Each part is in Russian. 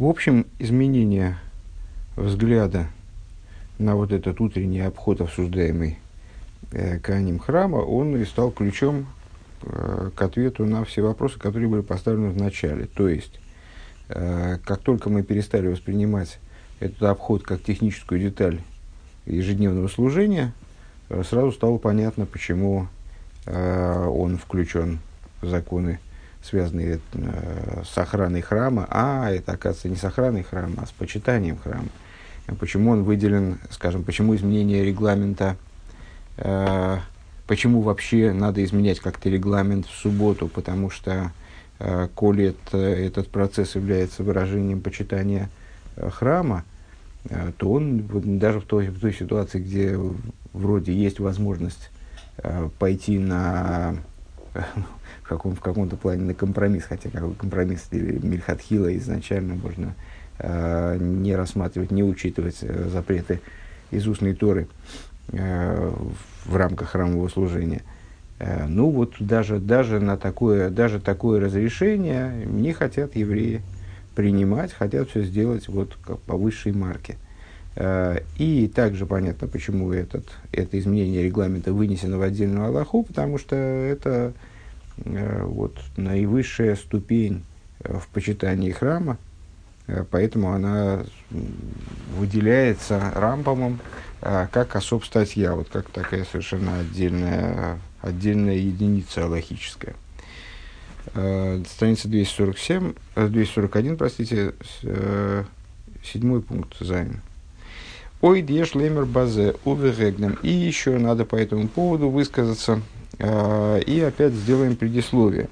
В общем, изменение взгляда на вот этот утренний обход, обсуждаемый э, Каним храма, он и стал ключом э, к ответу на все вопросы, которые были поставлены в начале. То есть, э, как только мы перестали воспринимать этот обход как техническую деталь ежедневного служения, э, сразу стало понятно, почему э, он включен в законы, связанные э, с охраной храма. А, это, оказывается, не с охраной храма, а с почитанием храма. Почему он выделен, скажем, почему изменение регламента, э, почему вообще надо изменять как-то регламент в субботу, потому что э, коли это, этот процесс является выражением почитания э, храма, э, то он даже в той, в той ситуации, где вроде есть возможность э, пойти на каком, в каком-то плане на компромисс, хотя какой компромисс или Мильхатхила изначально можно Э, не рассматривать, не учитывать э, запреты из устной Торы э, в рамках храмового служения. Ну вот даже, даже на такое, даже такое разрешение не хотят евреи принимать, хотят все сделать вот как по высшей марке. И также понятно, почему этот, это изменение регламента вынесено в отдельную Аллаху, потому что это вот наивысшая ступень в почитании храма, Э, поэтому она выделяется Рамбамом э, как особ статья, вот как такая совершенно отдельная, отдельная единица логическая. Э, страница 247, 241, простите, седьмой пункт займ. Ой, деш лемер базе увегегнем. И еще надо по этому поводу высказаться. И опять сделаем предисловие.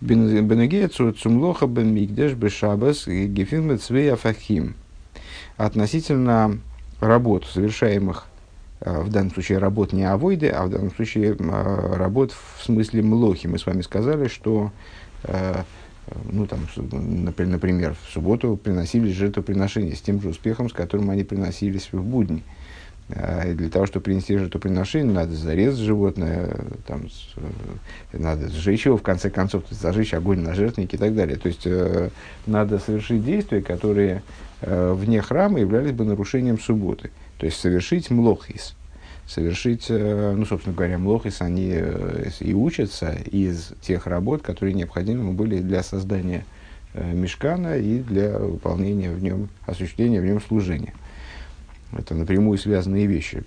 Бенегея цумлоха бен мигдеш бешабас гефилмет свеяфахим. Относительно работ, совершаемых э, в данном случае работ не авойды, а в данном случае э, работ в смысле млохи. Мы с вами сказали, что ну, там, например, в субботу приносились жертвоприношения с тем же успехом, с которым они приносились в будни. А, для того, чтобы принести жертвоприношение, надо зарезать животное, там, э, надо сжечь его, в конце концов, зажечь огонь на жертвеннике и так далее. То есть, э, надо совершить действия, которые э, вне храма являлись бы нарушением субботы. То есть, совершить млохис. Совершить, э, ну, собственно говоря, млохис, они э, и учатся из тех работ, которые необходимы были для создания э, мешкана и для выполнения в нем, осуществления в нем служения. Это напрямую связанные вещи.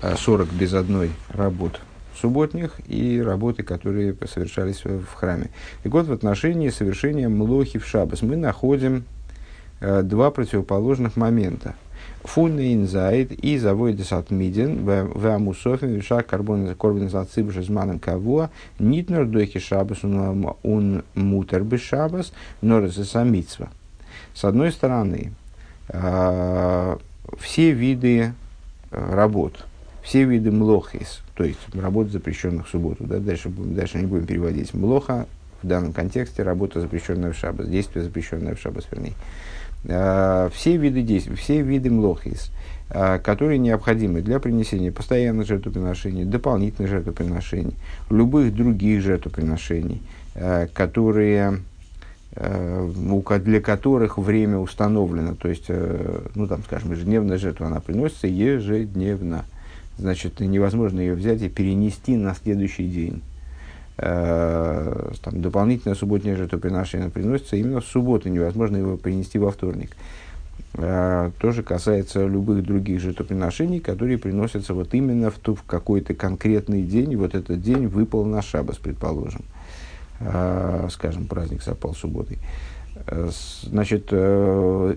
40 э, без одной работ субботних и работы, которые совершались в храме. И вот в отношении совершения млохи в шабас мы находим два противоположных момента. Фунна инзайд и заводис от миден в амусофе виша карбон корбен зациб жезманом кавуа нитнер дойки шабас он мутер без шабас норес самитсва. С одной стороны, а, все виды э, работ, все виды млохис, то есть работ, запрещенных в субботу. Да, дальше, дальше не будем переводить. Млоха в данном контексте работа, запрещенная в шаббас, действие, запрещенное в шаббас, вернее. А, все виды действий, все виды млохис, а, которые необходимы для принесения постоянных жертвоприношений, дополнительных жертвоприношений, любых других жертвоприношений, которые Э, для которых время установлено, то есть, э, ну, там, скажем, ежедневная жертва, она приносится ежедневно. Значит, невозможно ее взять и перенести на следующий день. Э, там, дополнительное субботнее жертвоприношение приносится именно в субботу, невозможно его перенести во вторник. Тоже касается любых других жертвоприношений, которые приносятся вот именно в, ту, в какой-то конкретный день, вот этот день выпал на шабас, предположим. А, скажем, праздник с субботой. Э, значит, э,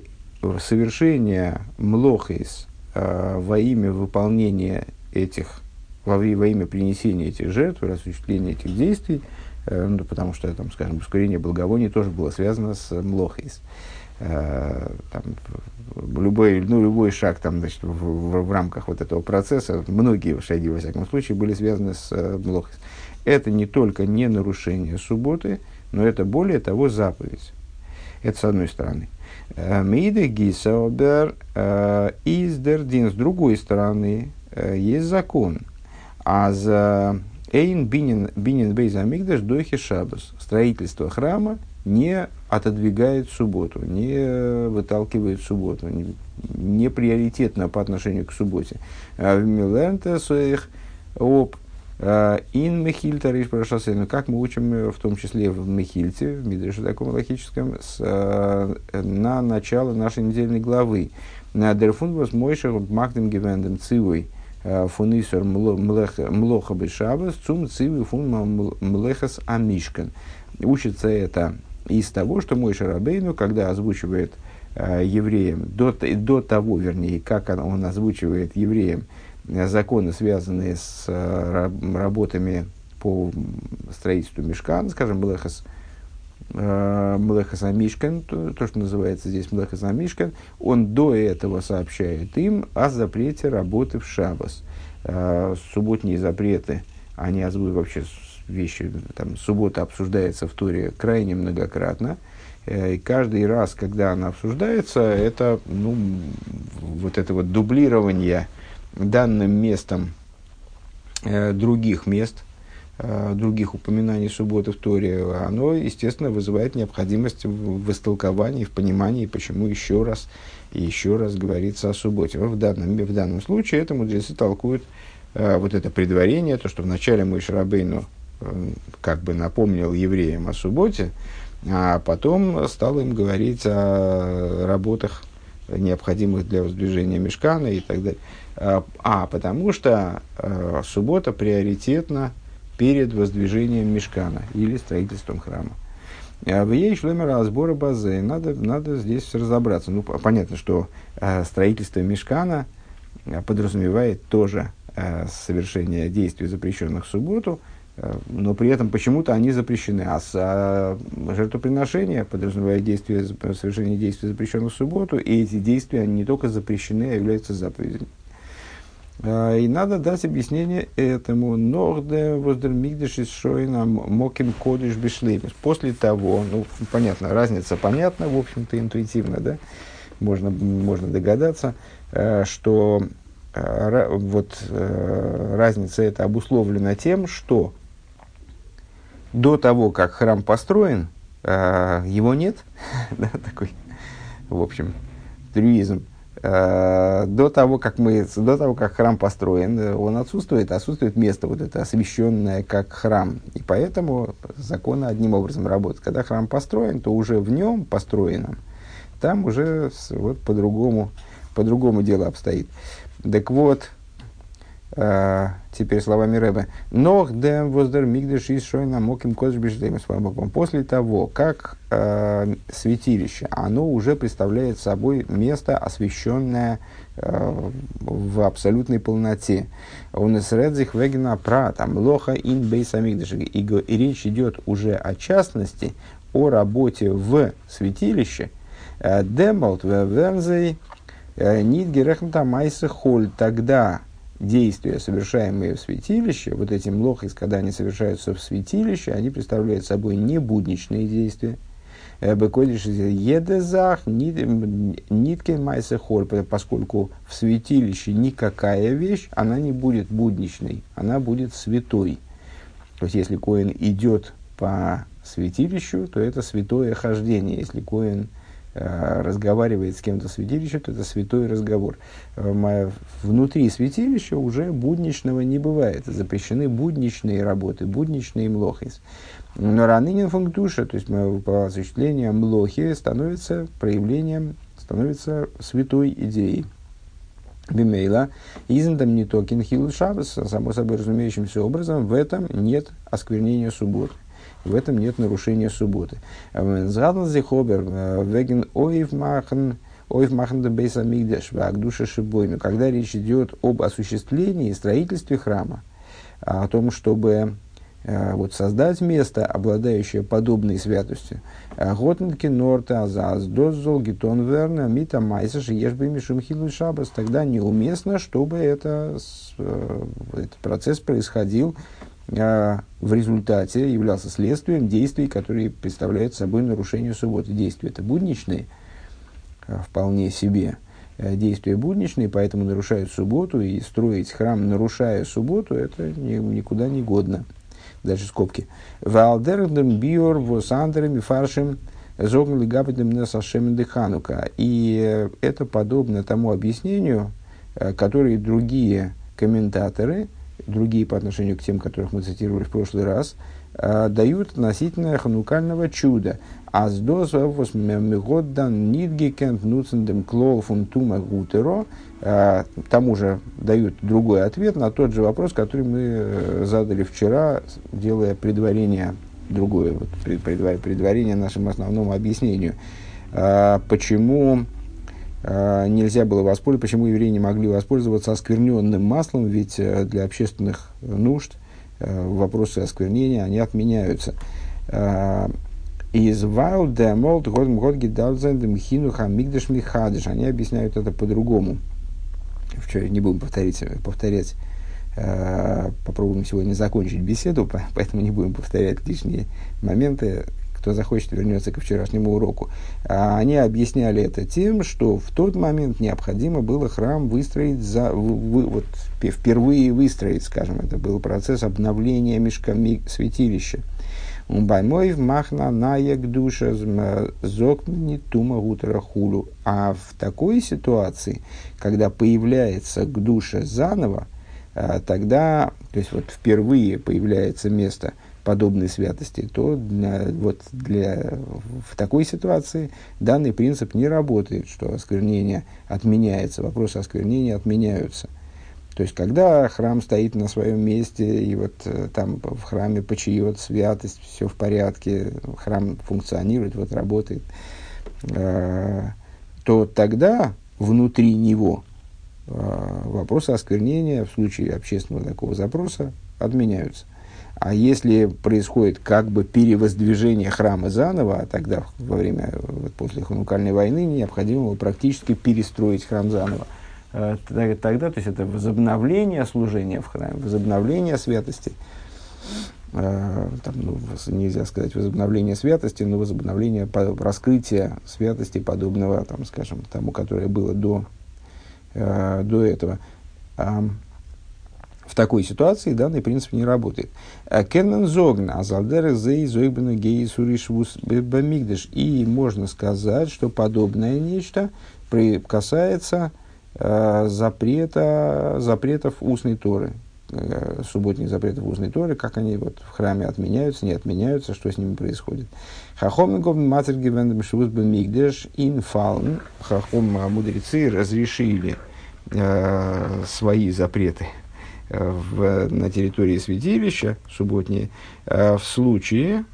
совершение млохис э, во имя выполнения этих, во, имя принесения этих жертв, осуществления этих действий, ну, потому что, там, скажем, ускорение благовоний тоже было связано с млохис. Там, любой, ну, любой шаг там, значит, в, в, в рамках вот этого процесса, многие шаги, во всяком случае, были связаны с млохис это не только не нарушение субботы, но это более того заповедь. Это с одной стороны. Э, Миде гисаобер э, издердин. С другой стороны, э, есть закон. А за Эйн бинин бейзамигдаш дохи шабас. Строительство храма не отодвигает субботу, не выталкивает субботу, не, не приоритетно по отношению к субботе. А в Милента своих об а, ин Мехильта Риш Парашасейну, как мы учим в том числе в Мехильте, в Мидреше таком логическом, с, на начало нашей недельной главы. На Дерфунбас Мойшер Магдем Гевендем Цивой фунисер Млоха Бешабас Цум Цивой Фун Млехас Амишкан. Учится это из того, что мой Шарабейну, когда озвучивает э, евреям, до, до того, вернее, как он, он озвучивает евреям э, законы, связанные с э, работами по строительству мешкан, скажем, Млехас, э, Млехас Амишкан, то, то, что называется здесь Млехас Амишкан, он до этого сообщает им о запрете работы в Шабас. Э, субботние запреты, они озвучивают вообще вещи, там, суббота обсуждается в туре крайне многократно, э, и каждый раз, когда она обсуждается, это, ну, вот это вот дублирование данным местом э, других мест, э, других упоминаний субботы в Торе, оно, естественно, вызывает необходимость в истолковании, в понимании, почему еще раз и еще раз говорится о субботе. В данном, в данном случае это мудрецы толкуют э, вот это предварение, то, что вначале мы Шарабейну как бы напомнил евреям о субботе, а потом стал им говорить о работах, необходимых для воздвижения мешкана и так далее. А, а потому что а, суббота приоритетна перед воздвижением мешкана или строительством храма. А в ей шлемера сбора базы. Надо, надо здесь разобраться. Ну, понятно, что э, строительство мешкана подразумевает тоже э, совершение действий, запрещенных в субботу, Э, но при этом почему-то они запрещены. А, с, а жертвоприношение подразумевает действие, совершение действий, запрещенных в субботу, и эти действия они не только запрещены, а являются заповедями. Э, и надо дать объяснение этому. Норде воздермигдеш из шойна моким кодиш бишлемис. После того, ну, понятно, разница понятна, в общем-то, интуитивно, да, можно, можно догадаться, э, что вот разница эта обусловлена тем, что до того, как храм построен, э, его нет. да, такой, в общем, трюизм. Э, до того, как мы, до того, как храм построен, он отсутствует, отсутствует место вот это освященное как храм. И поэтому законы одним образом работают. Когда храм построен, то уже в нем построенном, там уже вот по-другому, по-другому дело обстоит. Так вот, теперь словами Рэбе. Нох дем воздер мигдеш из шойна моким кодж После того, как uh, святилище, оно уже представляет собой место, освященное uh, в абсолютной полноте. Он из редзих вегена пра, там лоха ин бейса мигдеш. И, речь идет уже о частности, о работе в святилище. Демолт верзей нит герехмта майса холь. Тогда действия, совершаемые в святилище, вот эти млохис, когда они совершаются в святилище, они представляют собой не будничные действия. Э, Бекодиш едезах нитке майса хор, поскольку в святилище никакая вещь, она не будет будничной, она будет святой. То есть, если коин идет по святилищу, то это святое хождение. Если коин разговаривает с кем-то святилище, то это святой разговор. Э, внутри святилища уже будничного не бывает. Запрещены будничные работы, будничные млохис. Но ранынин функтуша, то есть по осуществлению млохи, становится проявлением, становится святой идеей. Бимейла, изендам не то кинхил шабас, само собой разумеющимся образом, в этом нет осквернения субботы. В этом нет нарушения субботы. Згаднзихобер, э, веген ойвмахен, ойвмахен де бейса мигдеш, душа когда речь идет об осуществлении, строительстве храма, о том, чтобы э, вот, создать место, обладающее подобной святостью. Готнки норта азаз дозол гитон верна мита майсаш ешбы мишум шабас. Тогда неуместно, чтобы это, э, этот процесс происходил а, в результате являлся следствием действий, которые представляют собой нарушение субботы. Действия это будничные, а, вполне себе э, действия будничные, поэтому нарушают субботу, и строить храм, нарушая субботу, это никуда не годно. дальше скобки. Валдердем биор восандерами фаршем зогнли габидем несашем дыханука. И это подобно тому объяснению, которые другие комментаторы, другие по отношению к тем, которых мы цитировали в прошлый раз, дают относительно ханукального чуда. А с дозовос мегоддан нидгекент нуцендем клол фунтума гутеро тому же дают другой ответ на тот же вопрос, который мы э, задали вчера, делая предварение, другое вот, предварение нашему основному объяснению. Почему нельзя было воспользоваться, почему евреи не могли воспользоваться оскверненным маслом, ведь э, для общественных нужд э, вопросы осквернения, они отменяются. А, из Вайлда Молт Годм Год Гидалзендем Хину Хамигдаш Михадыш. Они объясняют это по-другому. Не будем повторить, повторять. Э, попробуем сегодня закончить беседу, поэтому не будем повторять лишние моменты. Кто захочет, вернется к вчерашнему уроку. А они объясняли это тем, что в тот момент необходимо было храм выстроить, за, вы, вот, впервые выстроить, скажем, это был процесс обновления мешка святилища. Баймой махна наек душа зокмни тума гутера хулу. А в такой ситуации, когда появляется к душе заново, а, тогда, то есть вот впервые появляется место подобной святости, то для, вот для, в такой ситуации данный принцип не работает, что осквернение отменяется, вопросы осквернения отменяются. То есть, когда храм стоит на своем месте, и вот э, там в храме почиет святость, все в порядке, храм функционирует, вот работает, э, то тогда внутри него э, вопросы осквернения в случае общественного такого запроса отменяются. А если происходит как бы перевоздвижение храма заново, а тогда во время, вот после ханукальной войны необходимо было практически перестроить храм заново, Э, тогда, то есть это возобновление служения в храме, возобновление святости. Э, там, ну, нельзя сказать возобновление святости, но возобновление раскрытия святости подобного, там, скажем, тому, которое было до, э, до этого. В такой ситуации данный принцип не работает. Кеннен зогна, азалдеры зей зойбену гей суришвус бамигдыш. И можно сказать, что подобное нечто касается Э, запрета, запретов устной Торы, э, субботних запретов устной Торы, как они вот в храме отменяются, не отменяются, что с ними происходит. Хахом Матер Гивендем Швуз Мигдеш Инфалн, Хахом мудрецы разрешили э, свои запреты э, в, на территории святилища субботние э, в случае,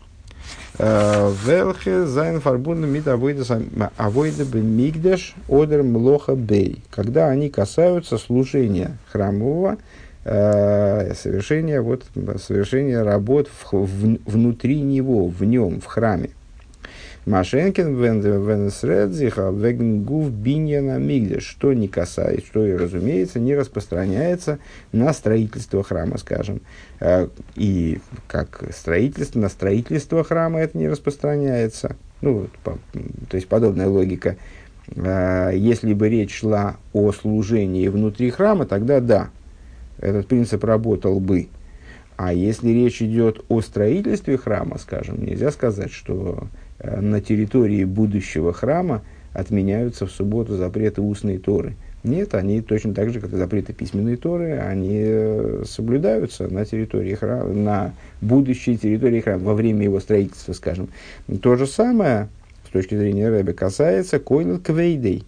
Велхе зайн фарбунда мит авойда мигдеш одер млоха бей. Когда они касаются служения храмового, э, совершения, вот, совершения работ в, в, внутри него, в нем, в храме. Машенкин венесредзиха вегнгув биньяна мигдеш, что не касается, что и разумеется, не распространяется на строительство храма, скажем. Э, и как строительство, на строительство храма это не распространяется. Ну, по, то есть подобная логика. Э, если бы речь шла о служении внутри храма, тогда да, этот принцип работал бы. А если речь идет о строительстве храма, скажем, нельзя сказать, что на территории будущего храма отменяются в субботу запреты устной Торы. Нет, они точно так же, как и запреты письменной Торы, они э, соблюдаются на территории храма, на будущей территории храма, во время его строительства, скажем. То же самое, с точки зрения Рэбе, касается койл квейдей,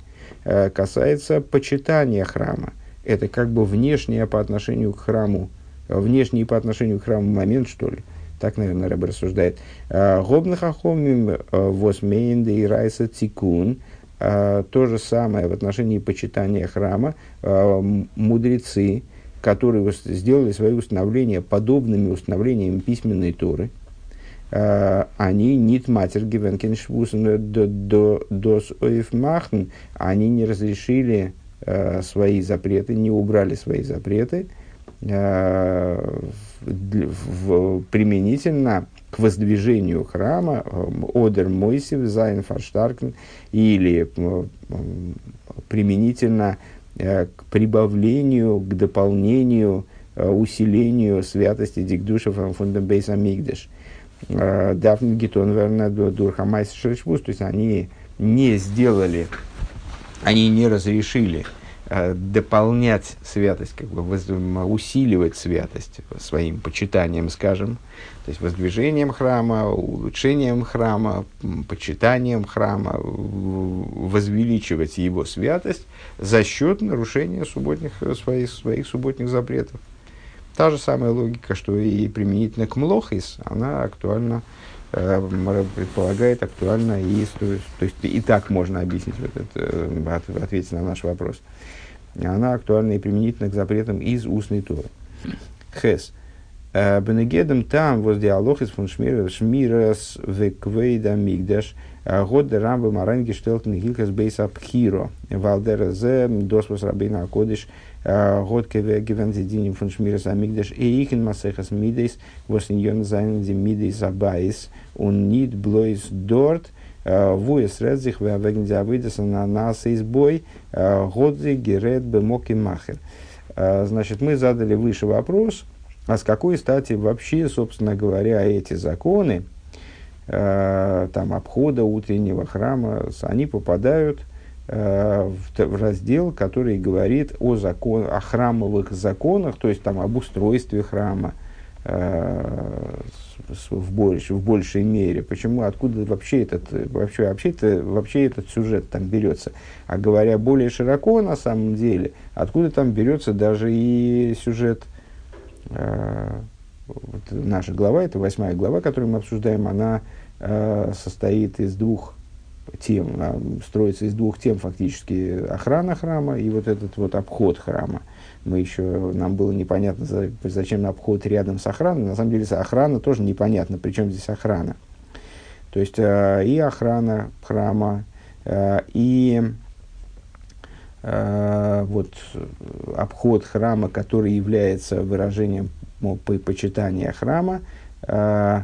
э, касается почитания храма. Это как бы внешнее по отношению к храму, внешний по отношению к храму момент, что ли. Так, наверное, Рэб рассуждает. «А, Гобных ахомим э, восмейнда и райса тикун. А, то же самое в отношении почитания храма. А, мудрецы, которые сделали свои установления подобными установлениями письменной Торы, они нит матер гивенкеншвусен дос оифмахн, они не разрешили свои запреты, не убрали свои запреты, в, применительно к воздвижению храма Одер Мойсев Зайн Фарштаркен или применительно э, к прибавлению, к дополнению усилению святости Дикдуша Фундамбейса Мигдеш. Дафн Гитон Верна Дурхамайс то есть они не сделали, они не разрешили Э, дополнять святость, как бы усиливать святость своим почитанием, скажем, то есть воздвижением храма, улучшением храма, почитанием храма, возвеличивать его святость за счет нарушения субботних, своих, своих субботних запретов. Та же самая логика, что и применительно к Млохис, она актуальна, э, предполагает актуально и то есть, и так можно объяснить, вот это, э, ответить на наш вопрос. Э, она актуальна и применительна к запретам из устной Торы. Хес. Э, Бенегедем там возле Алохис фон Шмирас веквейда мигдаш э, год рамбы маранги штелтен гилкас бейса пхиро валдер зе досвос рабина акодиш э, год кеве гивен зединим фон Шмирас амигдаш и ихен масехас мидейс восиньон зайнен зи мидейс абайс und nit bloß dort Вуес редзих вегн диавидеса на нас избой годзи герет бемоки махер. Значит, мы задали выше вопрос, а с какой стати вообще, собственно говоря, эти законы, там, обхода утреннего храма, они попадают в раздел, который говорит о, закон, о храмовых законах, то есть там об устройстве храма, в, больш, в большей мере. Почему, откуда вообще этот, вообще, вообще, это, вообще этот сюжет там берется? А говоря более широко, на самом деле, откуда там берется даже и сюжет, э, вот наша глава, это восьмая глава, которую мы обсуждаем, она э, состоит из двух тем, э, строится из двух тем фактически, охрана храма и вот этот вот обход храма. Мы еще, нам было непонятно, зачем обход рядом с охраной. На самом деле, охрана тоже непонятно, причем здесь охрана. То есть э, и охрана храма, э, и э, вот обход храма, который является выражением ну, почитания храма, э,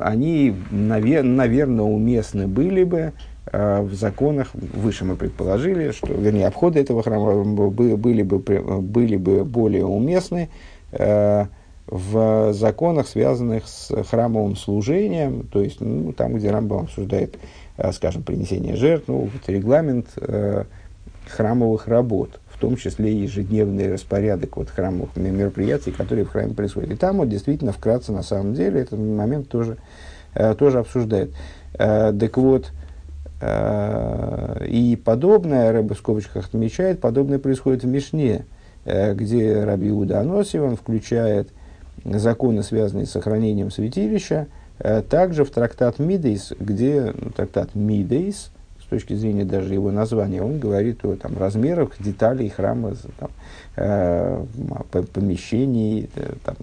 они, навер- наверное, уместны были бы в законах, выше мы предположили, что, вернее, обходы этого храма были бы, были бы более уместны э, в законах, связанных с храмовым служением, то есть ну, там, где Рамбам обсуждает, э, скажем, принесение жертв, ну, вот регламент храмовых работ, в том числе ежедневный распорядок вот храмовых мероприятий, которые в храме происходят. И там вот действительно вкратце, на самом деле, этот момент тоже, тоже обсуждает. Так вот, и подобное, Рэбе в скобочках отмечает, подобное происходит в Мишне, э, где Раби Иуда Аноси, он включает законы, связанные с сохранением святилища, э, также в трактат Мидейс, где ну, трактат Мидейс, с точки зрения даже его названия, он говорит о там, размерах деталей храма, там, э, помещений, там,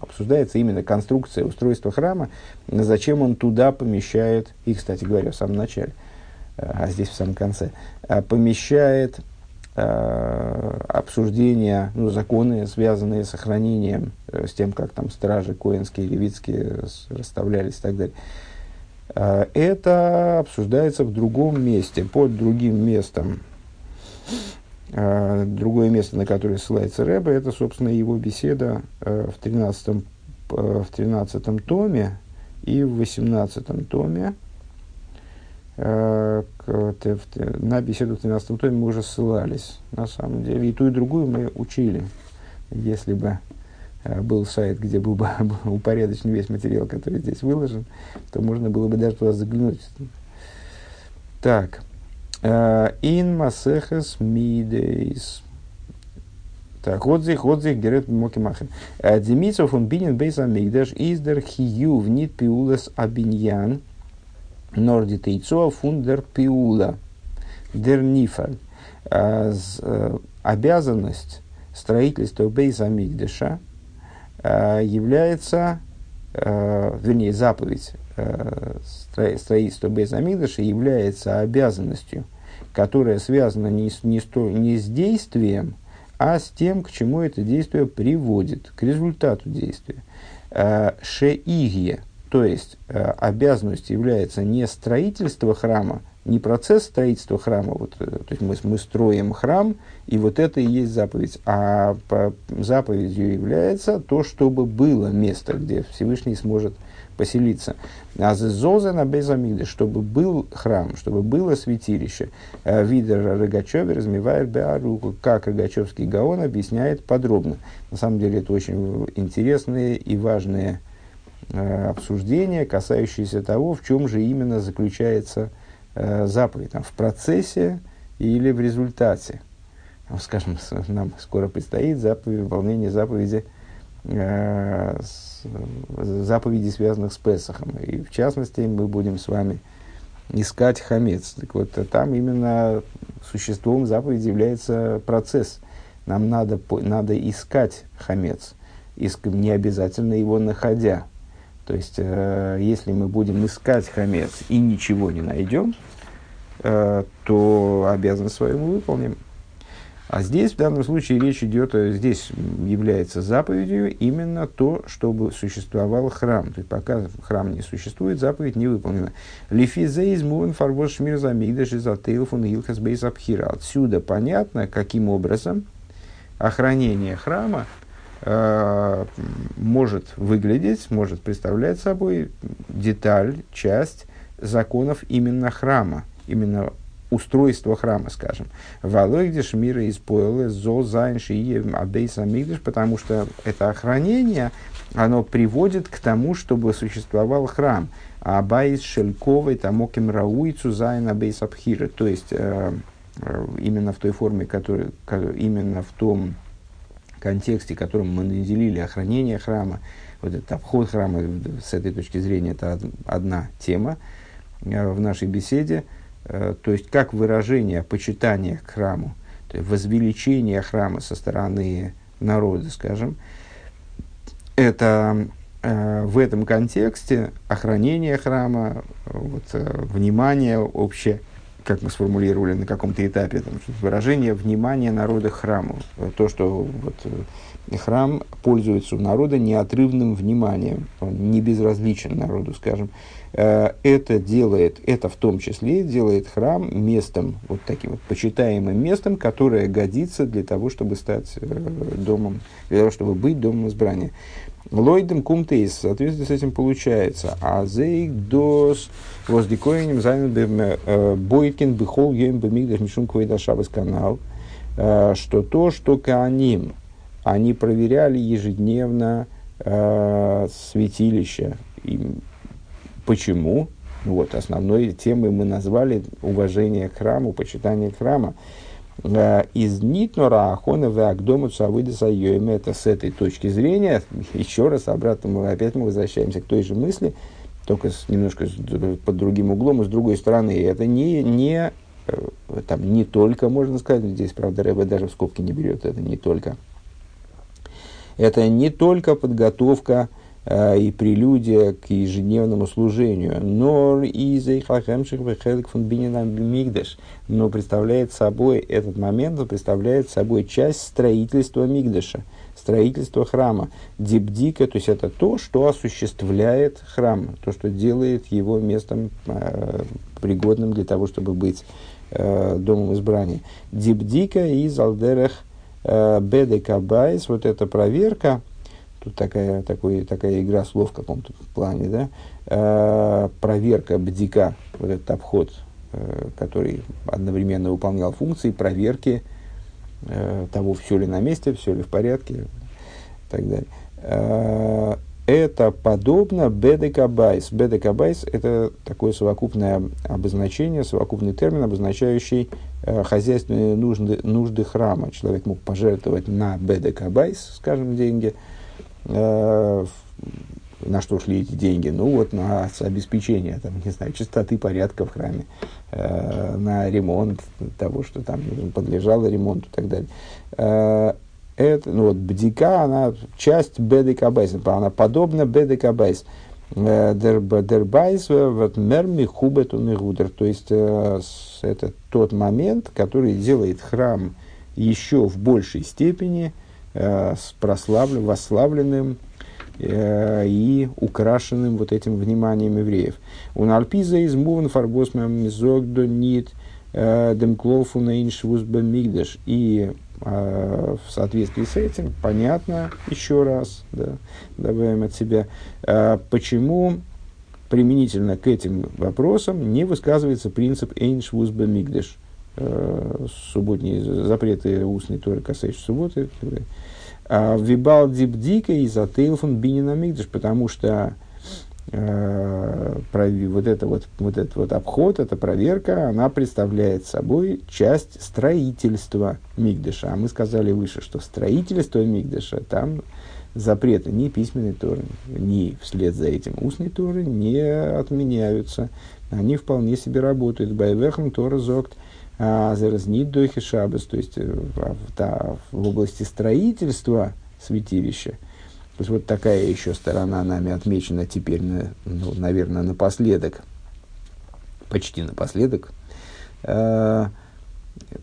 обсуждается именно конструкция, устройство храма, зачем он туда помещает, и, кстати говоря, в самом начале, Э, а здесь в самом конце, э, помещает э, обсуждения, ну, законы, связанные с сохранением, с тем, как там стражи коинские, левицкие расставлялись и так далее. Это обсуждается в другом месте, под другим местом. Другое место, на которое ссылается Рэбе, это, собственно, его беседа в 13, в 13 томе и в 18 томе, Э, на беседу в 13 томе мы уже ссылались, на самом деле. И ту, и другую мы учили. Если бы э, был сайт, где был бы упорядочен весь материал, который здесь выложен, то можно было бы даже туда заглянуть. Так. Ин масехес мидейс. Так, вот здесь, Герет Мокимахин. Демицов он бинен бейс амигдаш издер хию внит пиулес абиньян. Норди Тейцоа фундер Пиула дер Нифаль. А, э, обязанность строительства Бейза Мигдеша а, является, а, вернее, заповедь строительства Бейза Мигдеша является обязанностью, которая связана не с, не, с, не с действием, а с тем, к чему это действие приводит, к результату действия. Шеигье – то есть, э, обязанностью является не строительство храма, не процесс строительства храма, вот, э, то есть мы, мы строим храм, и вот это и есть заповедь, а по, заповедью является то, чтобы было место, где Всевышний сможет поселиться. А зоза на безамигде, чтобы был храм, чтобы было святилище. Э, Видер Рогачеве размевает Беаруку, как Рогачевский Гаон объясняет подробно. На самом деле это очень интересные и важные обсуждения, касающиеся того, в чем же именно заключается э, заповедь. Там, в процессе или в результате. Скажем, нам скоро предстоит заповедь, выполнение заповеди э, заповедей, связанных с Песохом. И в частности, мы будем с вами искать хамец. Так вот, там именно существом заповеди является процесс. Нам надо, надо искать хамец, иск, не обязательно его находя. То есть, э, если мы будем искать хамец и ничего не найдем, э, то обязанность свою мы выполним. А здесь, в данном случае, речь идет, э, здесь является заповедью именно то, чтобы существовал храм. То есть, пока храм не существует, заповедь не выполнена. Лифизеизмун фарвош шмир замигдаш из ателфун илхас бейс. Отсюда понятно, каким образом охранение храма может выглядеть, может представлять собой деталь, часть законов именно храма, именно устройство храма, скажем. Валойдиш мира испоилы зо зайнши и абейса мигдиш, потому что это охранение, оно приводит к тому, чтобы существовал храм. А байс шельковый тамоким рауицу зайн абейс абхира. То есть, э, э, именно в той форме, который, именно в том контексте, которым мы наделили охранение храма, вот этот обход храма, с этой точки зрения, это одна тема э, в нашей беседе. Э, то есть как выражение почитания к храму, то есть возвеличение храма со стороны народа, скажем, это э, в этом контексте охранение храма, вот, внимание общее, как мы сформулировали на каком-то этапе, там, выражение внимания народа храму, то, что вот, храм пользуется у народа неотрывным вниманием, он не безразличен народу, скажем, Э, это делает, это в том числе делает храм местом, вот таким вот почитаемым местом, которое годится для того, чтобы стать э, домом, для того, чтобы быть домом избрания. Лойдем кумтейс, в соответствии с этим получается, а зейк дос. Воздикоинем занят э, бойкин бихол ем бемигдаш мишум квейда шабас канал, что то, что кааним, они проверяли ежедневно святилище, Почему? Вот, основной темой мы назвали уважение к храму, почитание храма. Э, из Нитнора Ахона Веагдому Цавыдаса Йоэм. Это с этой точки зрения, еще раз обратно мы опять мы возвращаемся к той же мысли, только с, немножко с, под другим углом и с другой стороны. Это не, не, э, там, не только, можно сказать, здесь, правда, Рэбе даже в скобки не берет, это не только. Это не только подготовка Э, и прелюдия к ежедневному служению. Но и Мигдаш. Но представляет собой этот момент, представляет собой часть строительства Мигдаша, строительства храма. Дибдика, то есть это то, что осуществляет храм, то, что делает его местом э, пригодным для того, чтобы быть э, домом избрания. Дибдика из Алдерах э, Бедекабайс, вот эта проверка – Тут такая, такой, такая игра слов в каком-то плане, да. Э, проверка бдика, вот этот обход, э, который одновременно выполнял функции проверки э, того, все ли на месте, все ли в порядке и так далее. Э, это подобно бедекабайс. Бедекабайс – это такое совокупное обозначение, совокупный термин, обозначающий э, хозяйственные нужды, нужды храма. Человек мог пожертвовать на бедекабайс, скажем, деньги – на что шли эти деньги? Ну вот на обеспечение, там, не знаю, чистоты, порядка в храме, э, на ремонт того, что там подлежало ремонту и так далее. Э, это, ну вот, бдика, она часть бедекабайс, она подобна бедекабайс. Э, дербайс, вот мерми хубету мигудер. То есть, э, это тот момент, который делает храм еще в большей степени – э, прославлен, восславленным, э, и украшенным вот этим вниманием евреев. У Альпиза из Муван Фарбосмам Мизогдо Нит э, Демклофу Нейншвуз Мигдаш. И в соответствии с этим понятно еще раз, да, добавим от себя, почему применительно к этим вопросам не высказывается принцип Эйншвуз Мигдаш э, субботние запреты устной торы, касающиеся субботы. А Вибал дибдика и за Тейлфон Бинина Мигдаш, потому что э, вот, это вот, вот этот вот обход, эта проверка, она представляет собой часть строительства Мигдаша. А мы сказали выше, что строительство Мигдаша, там запреты ни письменной Торы, ни вслед за этим устной Торы не отменяются. Они вполне себе работают. Байвехм Тора Зокт заразнит дойхи шабас, то есть э, в, да, области строительства святилища. То есть вот такая еще сторона нами отмечена теперь, ну, наверное, напоследок, почти напоследок. А,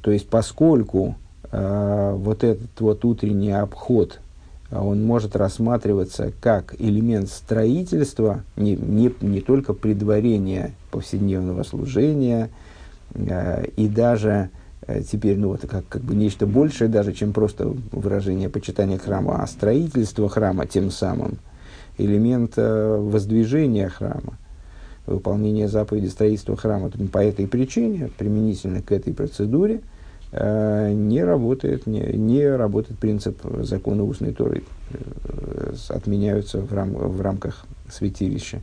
то есть поскольку а, вот этот вот утренний обход, он может рассматриваться как элемент строительства, не, не, не только предварения повседневного служения, и даже э, теперь, ну, это как, как бы нечто большее даже, чем просто выражение почитания храма, а строительство храма тем самым, элемент э, воздвижения храма, выполнение заповеди строительства храма. По этой причине, применительно к этой процедуре, не работает, не, не работает принцип закона устной Торы, отменяются в, рам, в рамках святилища.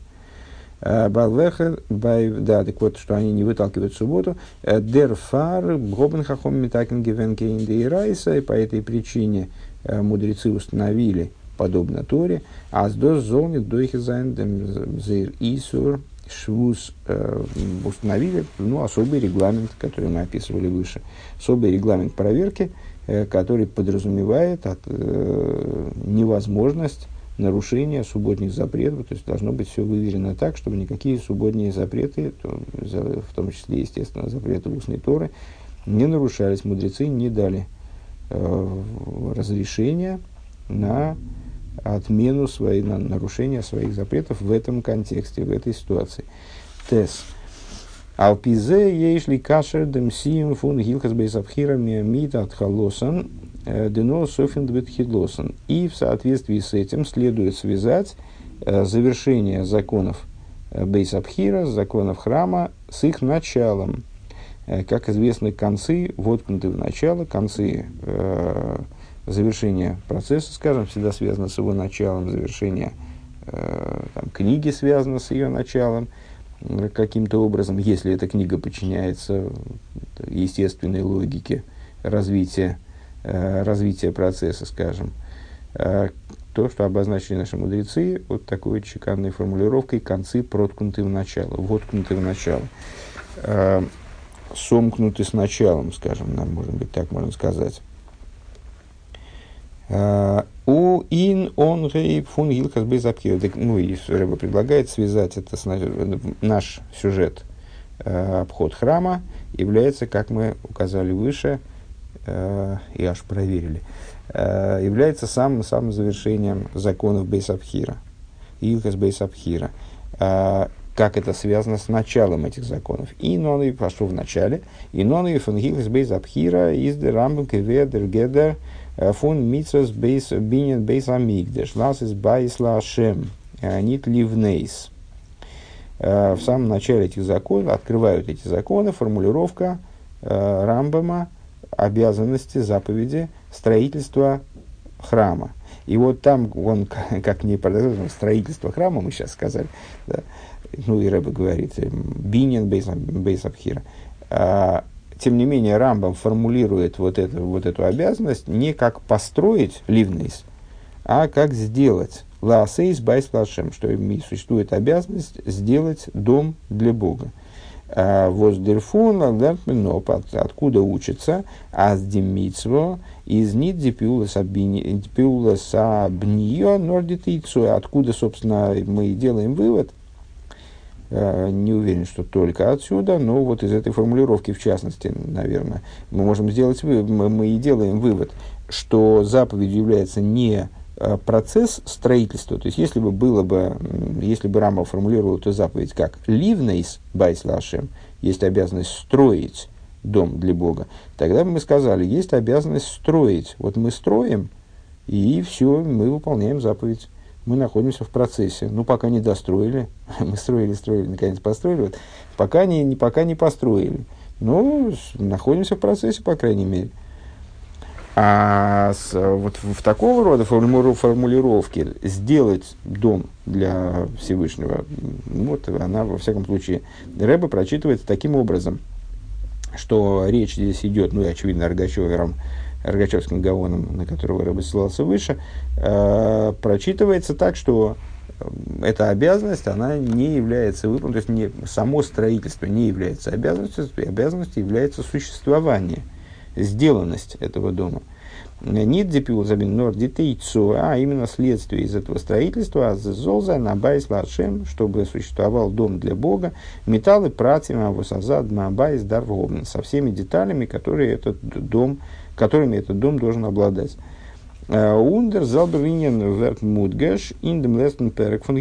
Балвеха, да, так вот, что они не выталкивают субботу. דערפאר, האבן חכמים מתקן געווען קיינע и по этой причине э, мудрецы установили, подобно Торе, אז דאס זאל ניט דוחה זיין זייער איסור שבות э, установили ну, особый регламент, который мы описывали выше. Особый регламент проверки, э, который подразумевает от, невозможность нарушения субботних запретов, то есть должно быть все выверено так, чтобы никакие субботние запреты, в том числе, естественно, запреты устной Торы, не нарушались. Мудрецы не дали э, разрешения на отмену своей, на нарушение своих запретов в этом контексте, в этой ситуации. Тес. Алпизе ейшли кашер демсием фун гилхас бейсабхира миамита от Дено Софиндбет Хидлосен. И в соответствии с этим следует связать э, завершение законов э, Бейсабхира, законов храма, с их началом. Как известно, концы воткнуты в начало, концы э, завершения процесса, скажем, всегда связаны с его началом, завершение э, там, книги связано с ее началом каким-то образом, если эта книга подчиняется естественной логике развития Э, развития процесса, скажем, э, то, что обозначили наши мудрецы вот такой чеканной формулировкой «концы проткнуты в начало», «воткнуты в начало», э, «сомкнуты с началом», скажем, нам, может быть, так можно сказать. У ин он гей фун гилхас без Ну, и Рэба предлагает связать это с наш сюжет. Обход храма является, как мы указали выше, Э, и аж проверили, э, является самым, самым завершением законов Бейсабхира, Илхас Бейсабхира. Э, как это связано с началом этих законов. И нон и пошел в начале. И нон и фон Илхас Бейсабхира из де рамбен кеведер гедер фон митсос бейс бинен бейс амигдеш лас из байс лашем нит ливнейс. В самом начале этих законов, открывают эти законы, формулировка Рамбама, обязанности, заповеди строительства храма. И вот там он, как не продолжительно, строительство храма, мы сейчас сказали, да, ну и Рэба говорит, בנין בית הבחירה. А, тем не менее, Рамбам формулирует вот, это, вот эту обязанность не как построить לבנות, а как сделать לעשות בית לה', что существует обязанность сделать дом для Бога. А, וואס דערפון, но откуда учится, аздимитсво, из нидзи пиула сабнио нордитицу, откуда, собственно, мы делаем вывод, а, не уверен, что только отсюда, но вот из этой формулировки, в частности, наверное, мы можем сделать, мы, мы и делаем вывод, что заповедь является не процесс строительства, то есть если бы было бы, если бы Рама формулировал эту заповедь как «ливнейс байс лашем», есть обязанность строить дом для Бога, тогда бы мы сказали, есть обязанность строить. Вот мы строим, и все, мы выполняем заповедь. Мы находимся в процессе. Ну, пока не достроили, мы строили, строили, наконец построили, вот, пока, не, пока не построили. Но находимся в процессе, по крайней мере. А с, вот в такого рода формулировке сделать дом для Всевышнего, вот она, во всяком случае, Рэба прочитывается таким образом, что речь здесь идет, ну и очевидно, Рогачевым, Рогачевским Гаоном, на которого Рэба ссылался выше, э, прочитывается так, что эта обязанность, она не является выполненной, то есть не, само строительство не является обязанностью, обязанностью является существование – сделанность этого дома. ניט די פעולה בנין נאר די תוצאה, а именно следствие из этого строительства, עס זאל זיין א בית לה', чтобы существовал дом для Бога, מיט אלע פרטים וואס אזא בית דארף האבן, со всеми деталями, которые этот дом, которыми этот дом должен обладать. Э, און דער זעלבער ענין ווערט מודגש אין דעם לעצטן פרק פון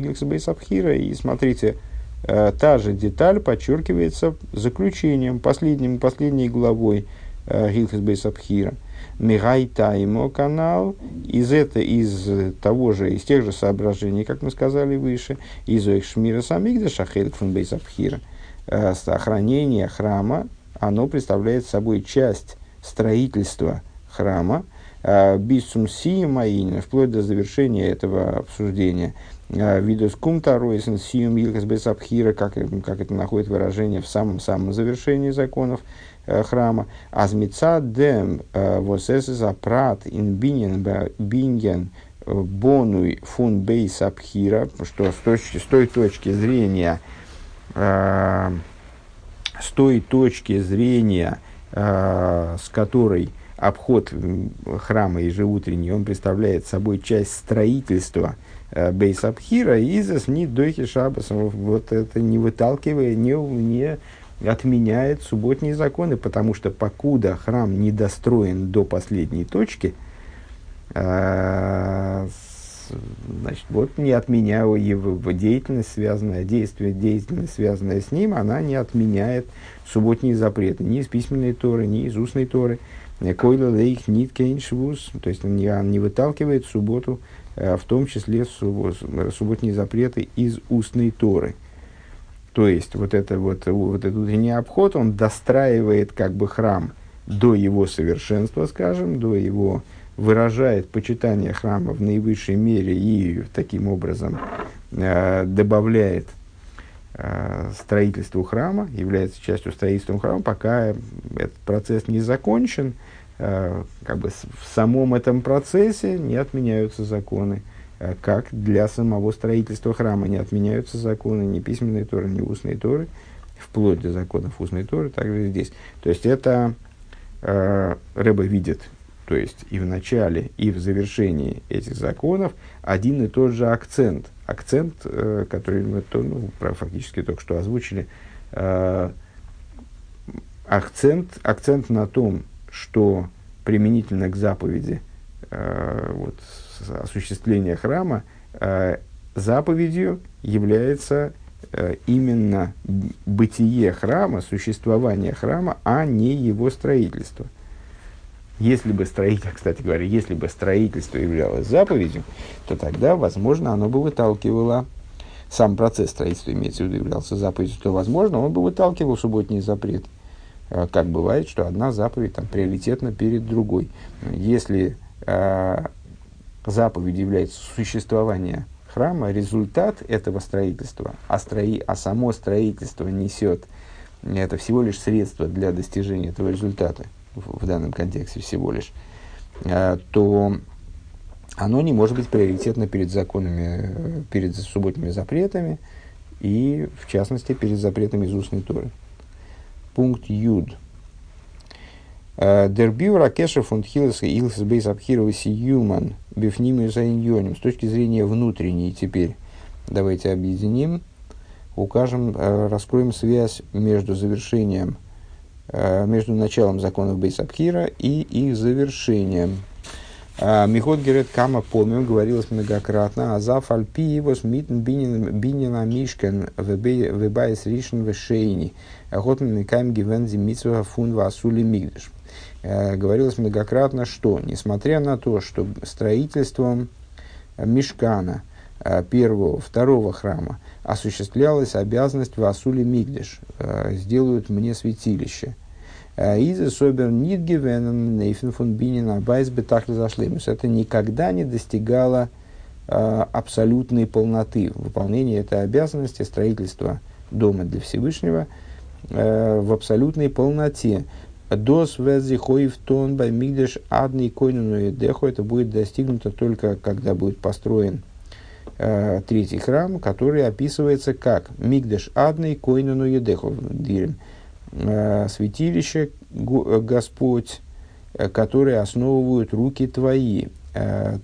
הבחירה. И смотрите, э, та же деталь подчеркивается заключением, последним, последней главой הלכות בית הבחירה. מהאי טעמא כנ"ל, из, это, из того же, из тех же соображений, как мы сказали выше, из Шмира Самигда Шахель фон Бейсабхира. Охранение храма, оно представляет собой часть строительства храма, бисум сием вплоть до завершения этого обсуждения. Видос кум тароисен сием илкас бесабхира, как, как это находит выражение в самом-самом завершении законов, Э, храма. Азмица дем э, восесес апрат ин бинен бинген э, бонуй фун бейс абхира, что с, точки, с той точки зрения, э, с той точки зрения, э, с которой обход храма ежеутренний, он представляет собой часть строительства э, Бейс Абхира, и дойхи шабас, вот это не выталкивая, не, не отменяет субботние законы, потому что покуда храм не достроен до последней точки, э, значит, вот не отменяя его деятельность, связанная, действие, деятельность, связанная с ним, она не отменяет субботние запреты ни из письменной торы, ни из устной торы. Койла лейх нит кейншвус, то есть он не, он не выталкивает субботу, э, в том числе субботние запреты из устной торы – то есть вот, это, вот, вот этот утренний обход, он достраивает как бы храм до его совершенства, скажем, до его выражает почитание храма в наивысшей мере и таким образом э, добавляет э, строительству храма, является частью строительства храма, пока этот процесс не закончен, э, как бы в самом этом процессе не отменяются законы. Э, как для самого строительства храма не отменяются законы ни письменной Торы, ни устной Торы, вплоть до законов устной Торы, также здесь. То есть это э, Рэба видит, то есть и в начале, и в завершении этих законов один и тот же акцент. Акцент, э, который мы то, ну, фактически только что озвучили, э, акцент, акцент на том, что применительно к заповеди э, вот, осуществления храма э, заповедью является э, именно бытие храма, существование храма, а не его строительство. Если бы строительство, кстати говоря, если бы строительство являлось заповедью, то тогда, возможно, оно бы выталкивало сам процесс строительства, имеется в виду, являлся заповедью, то, возможно, он бы выталкивал субботний запрет. Э, как бывает, что одна заповедь там, приоритетна перед другой. Если заповедь является существование храма, результат этого строительства, а, строи, а само строительство несет, это всего лишь средство для достижения этого результата, в, в данном контексте всего лишь, а, то оно не может быть приоритетно перед законами, перед субботними запретами и, в частности, перед запретами из устной Торы. Пункт Юд – Дербиу ракеша фонд хилес и илс бейс абхироваси юман бифними заиньоним. С точки зрения внутренней теперь давайте объединим, укажем, э, раскроем связь между завершением, э, между началом законов Бейсабхира и их завершением. Михот Герет Кама помним, говорилось многократно, а за фальпи его смитн бинина мишкен вебайс ришен вешейни. Охотно микаем гивензи митсуха фун васули мигдеш. Говорилось многократно, что, несмотря на то, что строительством Мишкана, первого, второго храма, осуществлялась обязанность Васули Мигдеш, сделают мне святилище – из особер нит гивенен нейфен фон бинин абайс бетахли. Это никогда не достигало э, абсолютной полноты выполнения этой обязанности строительства дома для Всевышнего э, в абсолютной полноте. דאס וועט זיך אויפטאן ביי מקדש אדני כוננו ידיך. Это будет достигнуто только когда будет построен э, третий храм, который описывается как מקדש אדני כוננו ידיך. Э, святилище, э, Господь, э, которые основывают руки твои.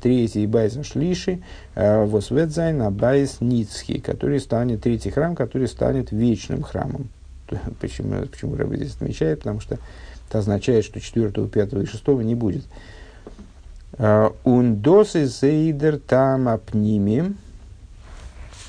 Третий בית שלישי, וואס וועט זיין א בית נצחי, который станет, третий храм, который станет вечным храмом. Почему, почему Рэбби здесь отмечает? Потому что это означает, что четвертого, пятого и шестого не будет. און דאס איז דער טעם הפנימי.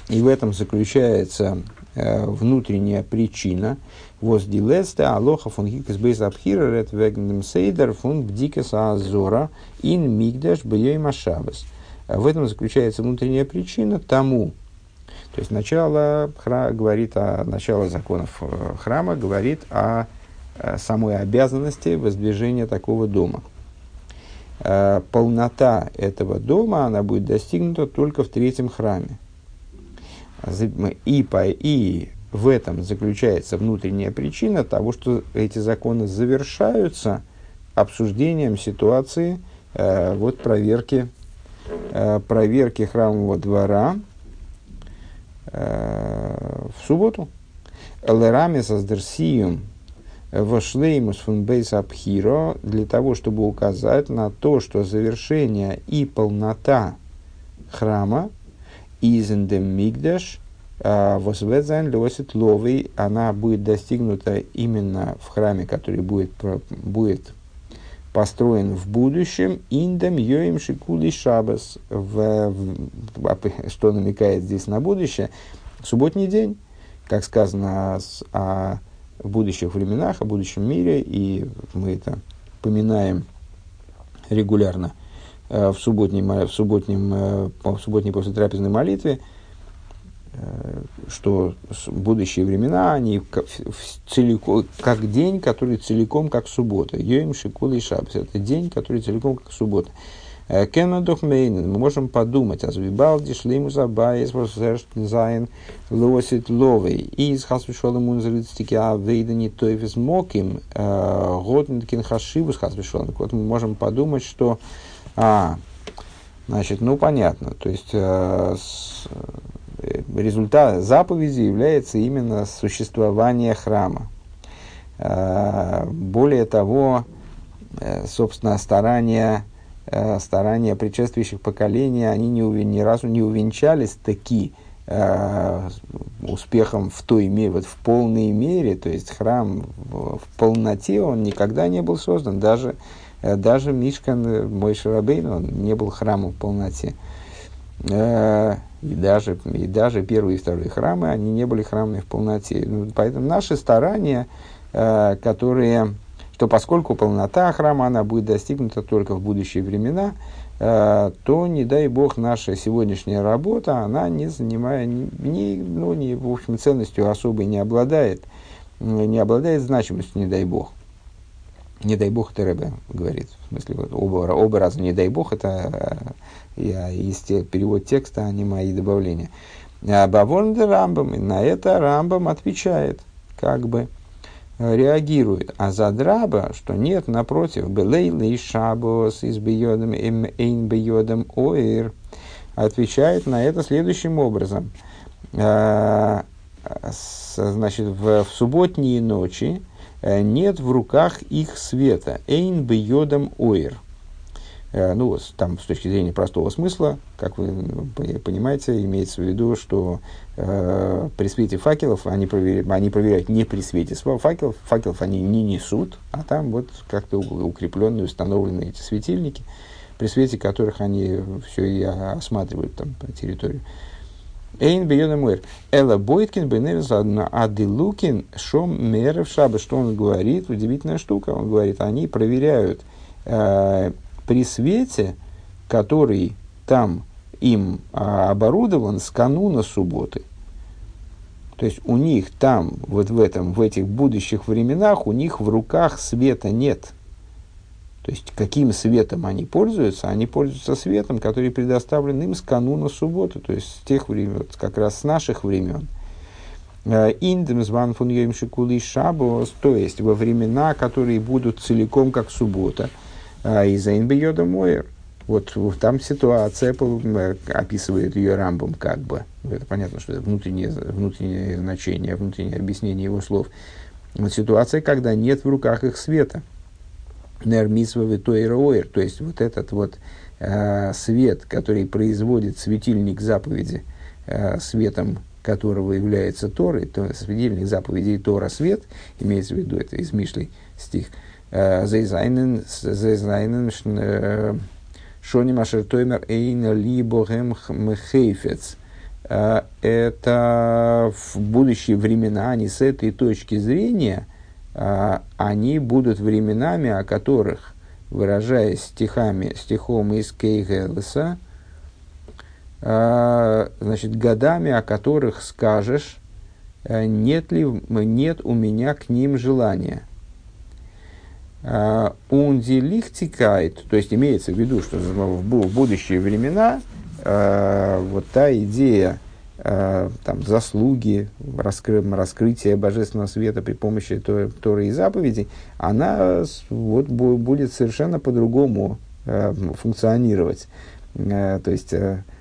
И в этом заключается внутренняя причина – וואס די לעצטע הלכה פון הלכות בית הבחירה רעדט וועגן דעם סדר פון בדיקת העזרה ин мигдаш бьей машабас. В этом заключается внутренняя причина тому, то есть начало хра, говорит о начало законов э, храма, говорит о самой обязанности воздвижения такого дома. Э, полнота этого дома она будет достигнута только в третьем храме. И, по, и в этом заключается внутренняя причина того, что эти законы завершаются обсуждением ситуации э, вот проверки, э, проверки храмового двора э, в субботу. Лерами создерсием вошлеймус фун бейс абхиро для того, чтобы указать на то, что завершение и полнота храма изендем мигдаш – а, Восведзайн лосит ловый, она будет достигнута именно в храме, который будет, будет построен в будущем, индам йоим шикули шабас, в, в, что намекает здесь на будущее, субботний день, как сказано о, о будущих временах, о будущем мире, и мы это поминаем регулярно э, в, субботнем, в, субботнем, э, в субботней после трапезной молитве – Э, что будущие времена, они целиком, как день, который целиком как суббота. יום שכולו. Это день, который целиком как суббота. Э, קען מען דאך מיינען. Мы можем подумать. אז וויבאלד די שלימות הבית איז אין לעתיד לבוא. איז חס ושלום אונזער איצטיקע עבודה ניט תופס מקום э, האט ניט קיין חשיבות חס ושלום. Вот мы можем подумать, что а, значит, ну понятно. То есть с, результат заповеди является именно существование храма. А, более того, э, собственно, старания, э, старания предшествующих поколений, они ни, ни разу не увенчались таки э, успехом в той мере, вот в полной мере, то есть храм в, полноте, он никогда не был создан, даже, даже Мишкан, мой Шарабейн, он не был храмом в полноте. И даже, и даже первые и вторые храмы, они не были храмами в полноте. Ну, поэтому наши старания, э, которые, что поскольку полнота храма, она будет достигнута только в будущие времена, э, то, не дай бог, наша сегодняшняя работа, она не занимает, не, ну, не, в общем, ценностью особой не обладает, не обладает значимостью, не дай бог. Не дай бог, это Рэбе говорит. В смысле, вот, оба, оба раза не дай бог, это я, есть перевод текста, а не мои добавления. А Бавонде Рамбам, на это Рамбам отвечает, как бы э, реагирует. А за драба, что нет, напротив, белейли шабос из бьодом эйн бьодом оир, отвечает на это следующим образом. А, значит, в, в субботние ночи э, нет в руках их света. Эйн бьодом оир. Э, ну, там, с точки зрения простого смысла, как вы понимаете, имеется в виду, что э, при свете факелов они, проверяют, они проверяют не при свете факелов, факелов они не несут, а там вот как-то укрепленные, установлены эти светильники, при свете которых они все и осматривают там территорию. Эйн бьёна мэр. Эла Бойткин беневис адилукин шом мерев шаба. Что он говорит? Удивительная штука. Он говорит, они проверяют э, при свете, который там им э, оборудован с кануна субботы. То есть у них там, вот в этом, в этих будущих временах, у них в руках света нет. То есть каким светом они пользуются? Они пользуются светом, который предоставлен им с кануна субботы, то есть с тех времен, как раз с наших времен. Э, Индем зван фун шабос, то есть во времена, которые будут целиком как суббота. И за инбиода моер. Вот там ситуация э, описывает ее Рамбом как бы. Это понятно, что это внутреннее, внутреннее значение, внутреннее объяснение его слов. Вот ситуация, когда нет в руках их света – нермисва тойроэр, то есть вот этот вот э, свет, который производит светильник заповеди, э, светом которого является Торы, то светильник заповедей Тора свет, имеется в виду, это из Мишлей стих, э, Зейзайнен, э, Шоним Ашертоймер Эйна Либогем Мхейфец. Э, это в будущие времена, они с этой точки зрения – они будут временами, о которых, выражаясь стихами, стихом из Кейгелеса, значит, годами, о которых скажешь, э, нет ли нет у меня к ним желания. Унди лихтикает, то есть имеется в виду, что в будущие времена а, вот та идея, Э, там, заслуги, раскры, раскрытие божественного света при помощи Торы и заповедей, она вот, будет совершенно по-другому функционировать. То есть,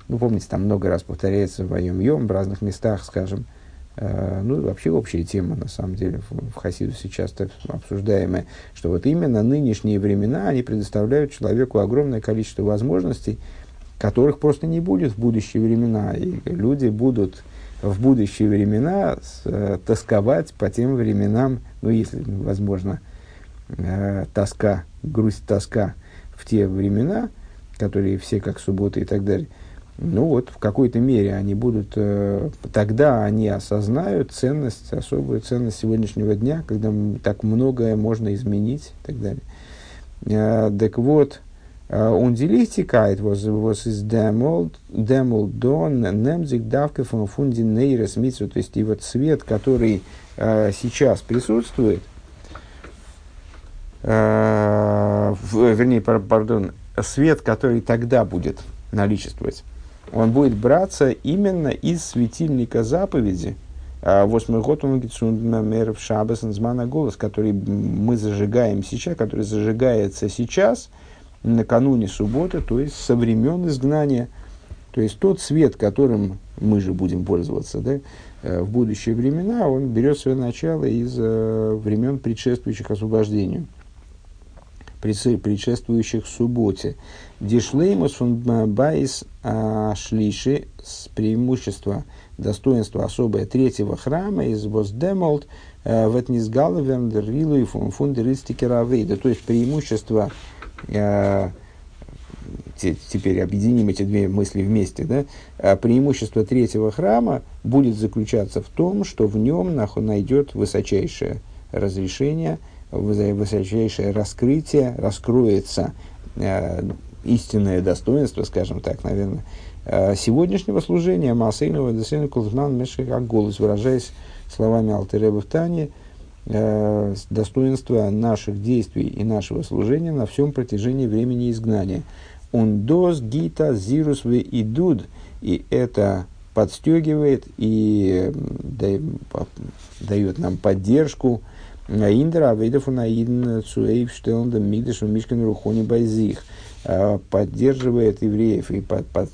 ну, помните, там много раз повторяется в Йом, в разных местах, скажем, э, ну, вообще общая тема, на самом деле, в, Хасидусе часто обсуждаемая, что вот именно нынешние времена, они предоставляют человеку огромное количество возможностей, которых просто не будет в будущие времена. И люди будут в будущие времена э, тосковать по тем временам, ну, если, возможно, э, тоска, грусть, тоска в те времена, которые все как субботы и так далее. Ну вот, в какой-то мере они будут, э, тогда они осознают ценность, особую ценность сегодняшнего дня, когда так многое можно изменить и так далее. Э, так вот, он делихтикает was was is demol demol don немзик давка фон фунди нейрес митсу то есть и вот свет который э, сейчас присутствует э, вернее пардон свет который тогда будет наличествовать он будет браться именно из светильника заповеди Восьмой год он в Шабас голос, который мы зажигаем сейчас, который зажигается сейчас – накануне субботы, то есть со времен изгнания. То есть тот свет, которым мы же будем пользоваться да, э, в будущие времена, он берет свое начало из э, времен, предшествующих освобождению, предшествующих субботе. די שלימות פון בית а, שלישי с преимущества достоинства особое третьего храма איז וואס דעמאלט э, в Этнизгаловендерлилу и фундеристикеравейда. То есть преимущество Э, теперь объединим эти две мысли вместе, да, а преимущество третьего храма будет заключаться в том, что в нем найдет высочайшее разрешение, высочайшее раскрытие, раскроется э, истинное достоинство, скажем так, наверное, э, сегодняшнего служения Масейного Десейна Кулфнан Мешек голос, выражаясь словами Алтереба в Тане – э, достоинства наших действий и нашего служения на всем протяжении времени изгнания. Он дос гита зирус ве идуд, и это подстегивает и дает нам поддержку. Индра Авейдов Наидн Цуэйв Штелнда Мигдаш Мишкин Рухони Байзих – поддерживает евреев и под, под,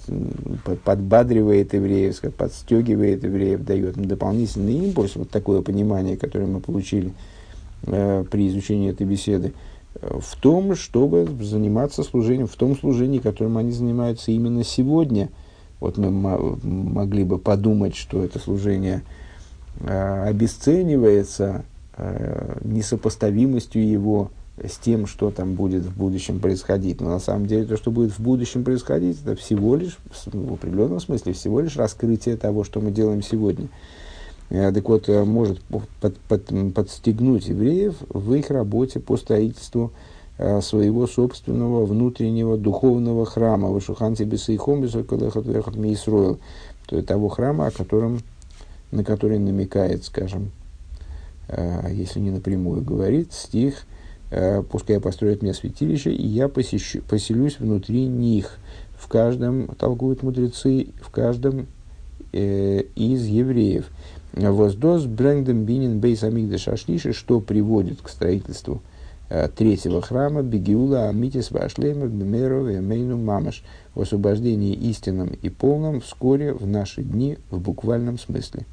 под, подбадривает евреев, подстегивает евреев, дает им дополнительный импульс, вот такое понимание, которое мы получили э, при изучении этой беседы, в том, чтобы заниматься служением, в том служении, которым они занимаются именно сегодня. Вот мы могли бы подумать, что это служение э, обесценивается несопоставимостью его с тем, что там будет в будущем происходить. Но на самом деле то, что будет в будущем происходить, это всего лишь, в определенном смысле, всего лишь раскрытие того, что мы делаем сегодня. Э, так вот, э, может под, под, подстегнуть евреев в их работе по строительству э, своего собственного внутреннего духовного храма, Вашуханти Бесейхом Мисроил, то есть того храма, о котором, на который намекает, скажем, если не напрямую говорит, стих «Пускай построят мне святилище, и я посещу, поселюсь внутри них». В каждом, толкуют мудрецы, в каждом э, из евреев – Воздос брэнгдем бинин бейс амигдаш ашлиши, что приводит к строительству э, третьего храма Бегиула Амитис Вашлема Бемеру Мейну Мамаш в освобождении истинном и полном вскоре в наши дни в буквальном смысле.